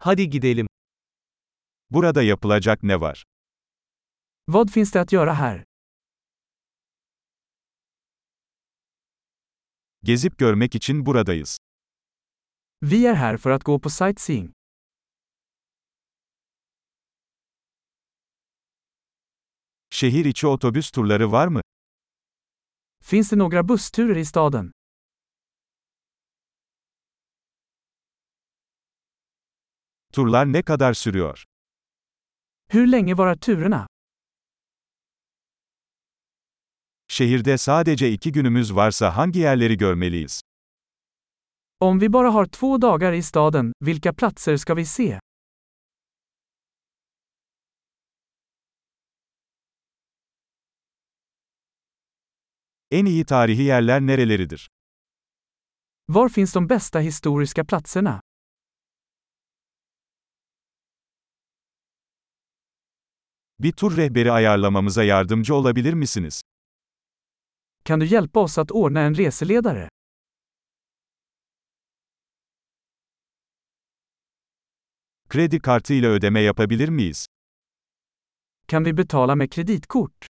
Hadi gidelim. Burada yapılacak ne var? Vad finns det att göra här? Gezip görmek için buradayız. Vi är här för att gå på sightseeing. Şehir içi otobüs turları var mı? Finns det några bussturer i staden? Turlar ne kadar sürüyor? Hur länge varar turerna? Şehirde sadece iki günümüz varsa hangi yerleri görmeliyiz? Om vi bara har två dagar i staden, vilka platser ska vi se? En iyi tarihi yerler nereleridir? Var finns de bästa historiska platserna? Bir tur rehberi ayarlamamıza yardımcı olabilir misiniz? Kan du hjälpa oss att ordna en reseledare? Kredi kartı ile ödeme yapabilir miyiz? Kan vi betala med kreditkort?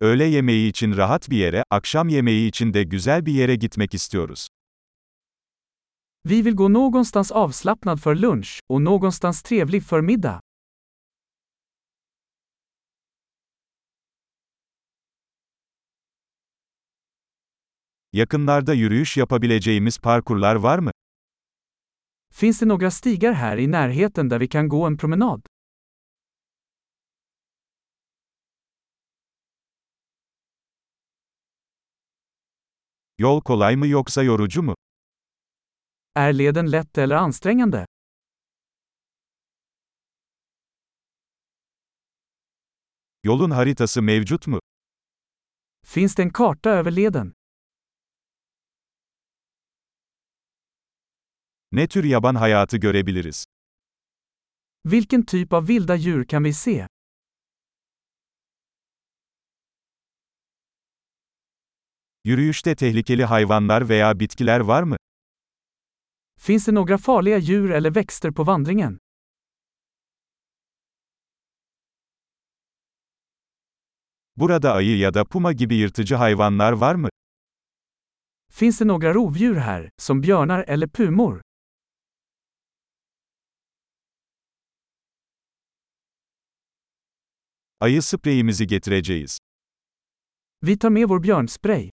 Öğle yemeği için rahat bir yere, akşam yemeği için de güzel bir yere gitmek istiyoruz. Vi vill gå någonstans avslappnad för lunch och någonstans trevlig för middag. Yakınlarda yürüyüş yapabileceğimiz parkurlar var mı? Finns det några stigar här i närheten där vi kan gå en promenad? Yol kolay mı yoksa yorucu mu? Är leden lätt eller ansträngande? Yolun haritası mevcut mu? Finns det en karta över leden? Ne tür yaban hayatı görebiliriz? Vilken typ av vilda djur kan vi se? Yürüyüşte tehlikeli hayvanlar veya bitkiler var mı? Finns det några farliga djur eller växter på vandringen? Burada ayı ya da puma gibi yırtıcı hayvanlar var mı? Finns det några rovdjur här, som björnar eller pumor? Ayı spreyimizi getireceğiz. Vi tar med vår björnspray.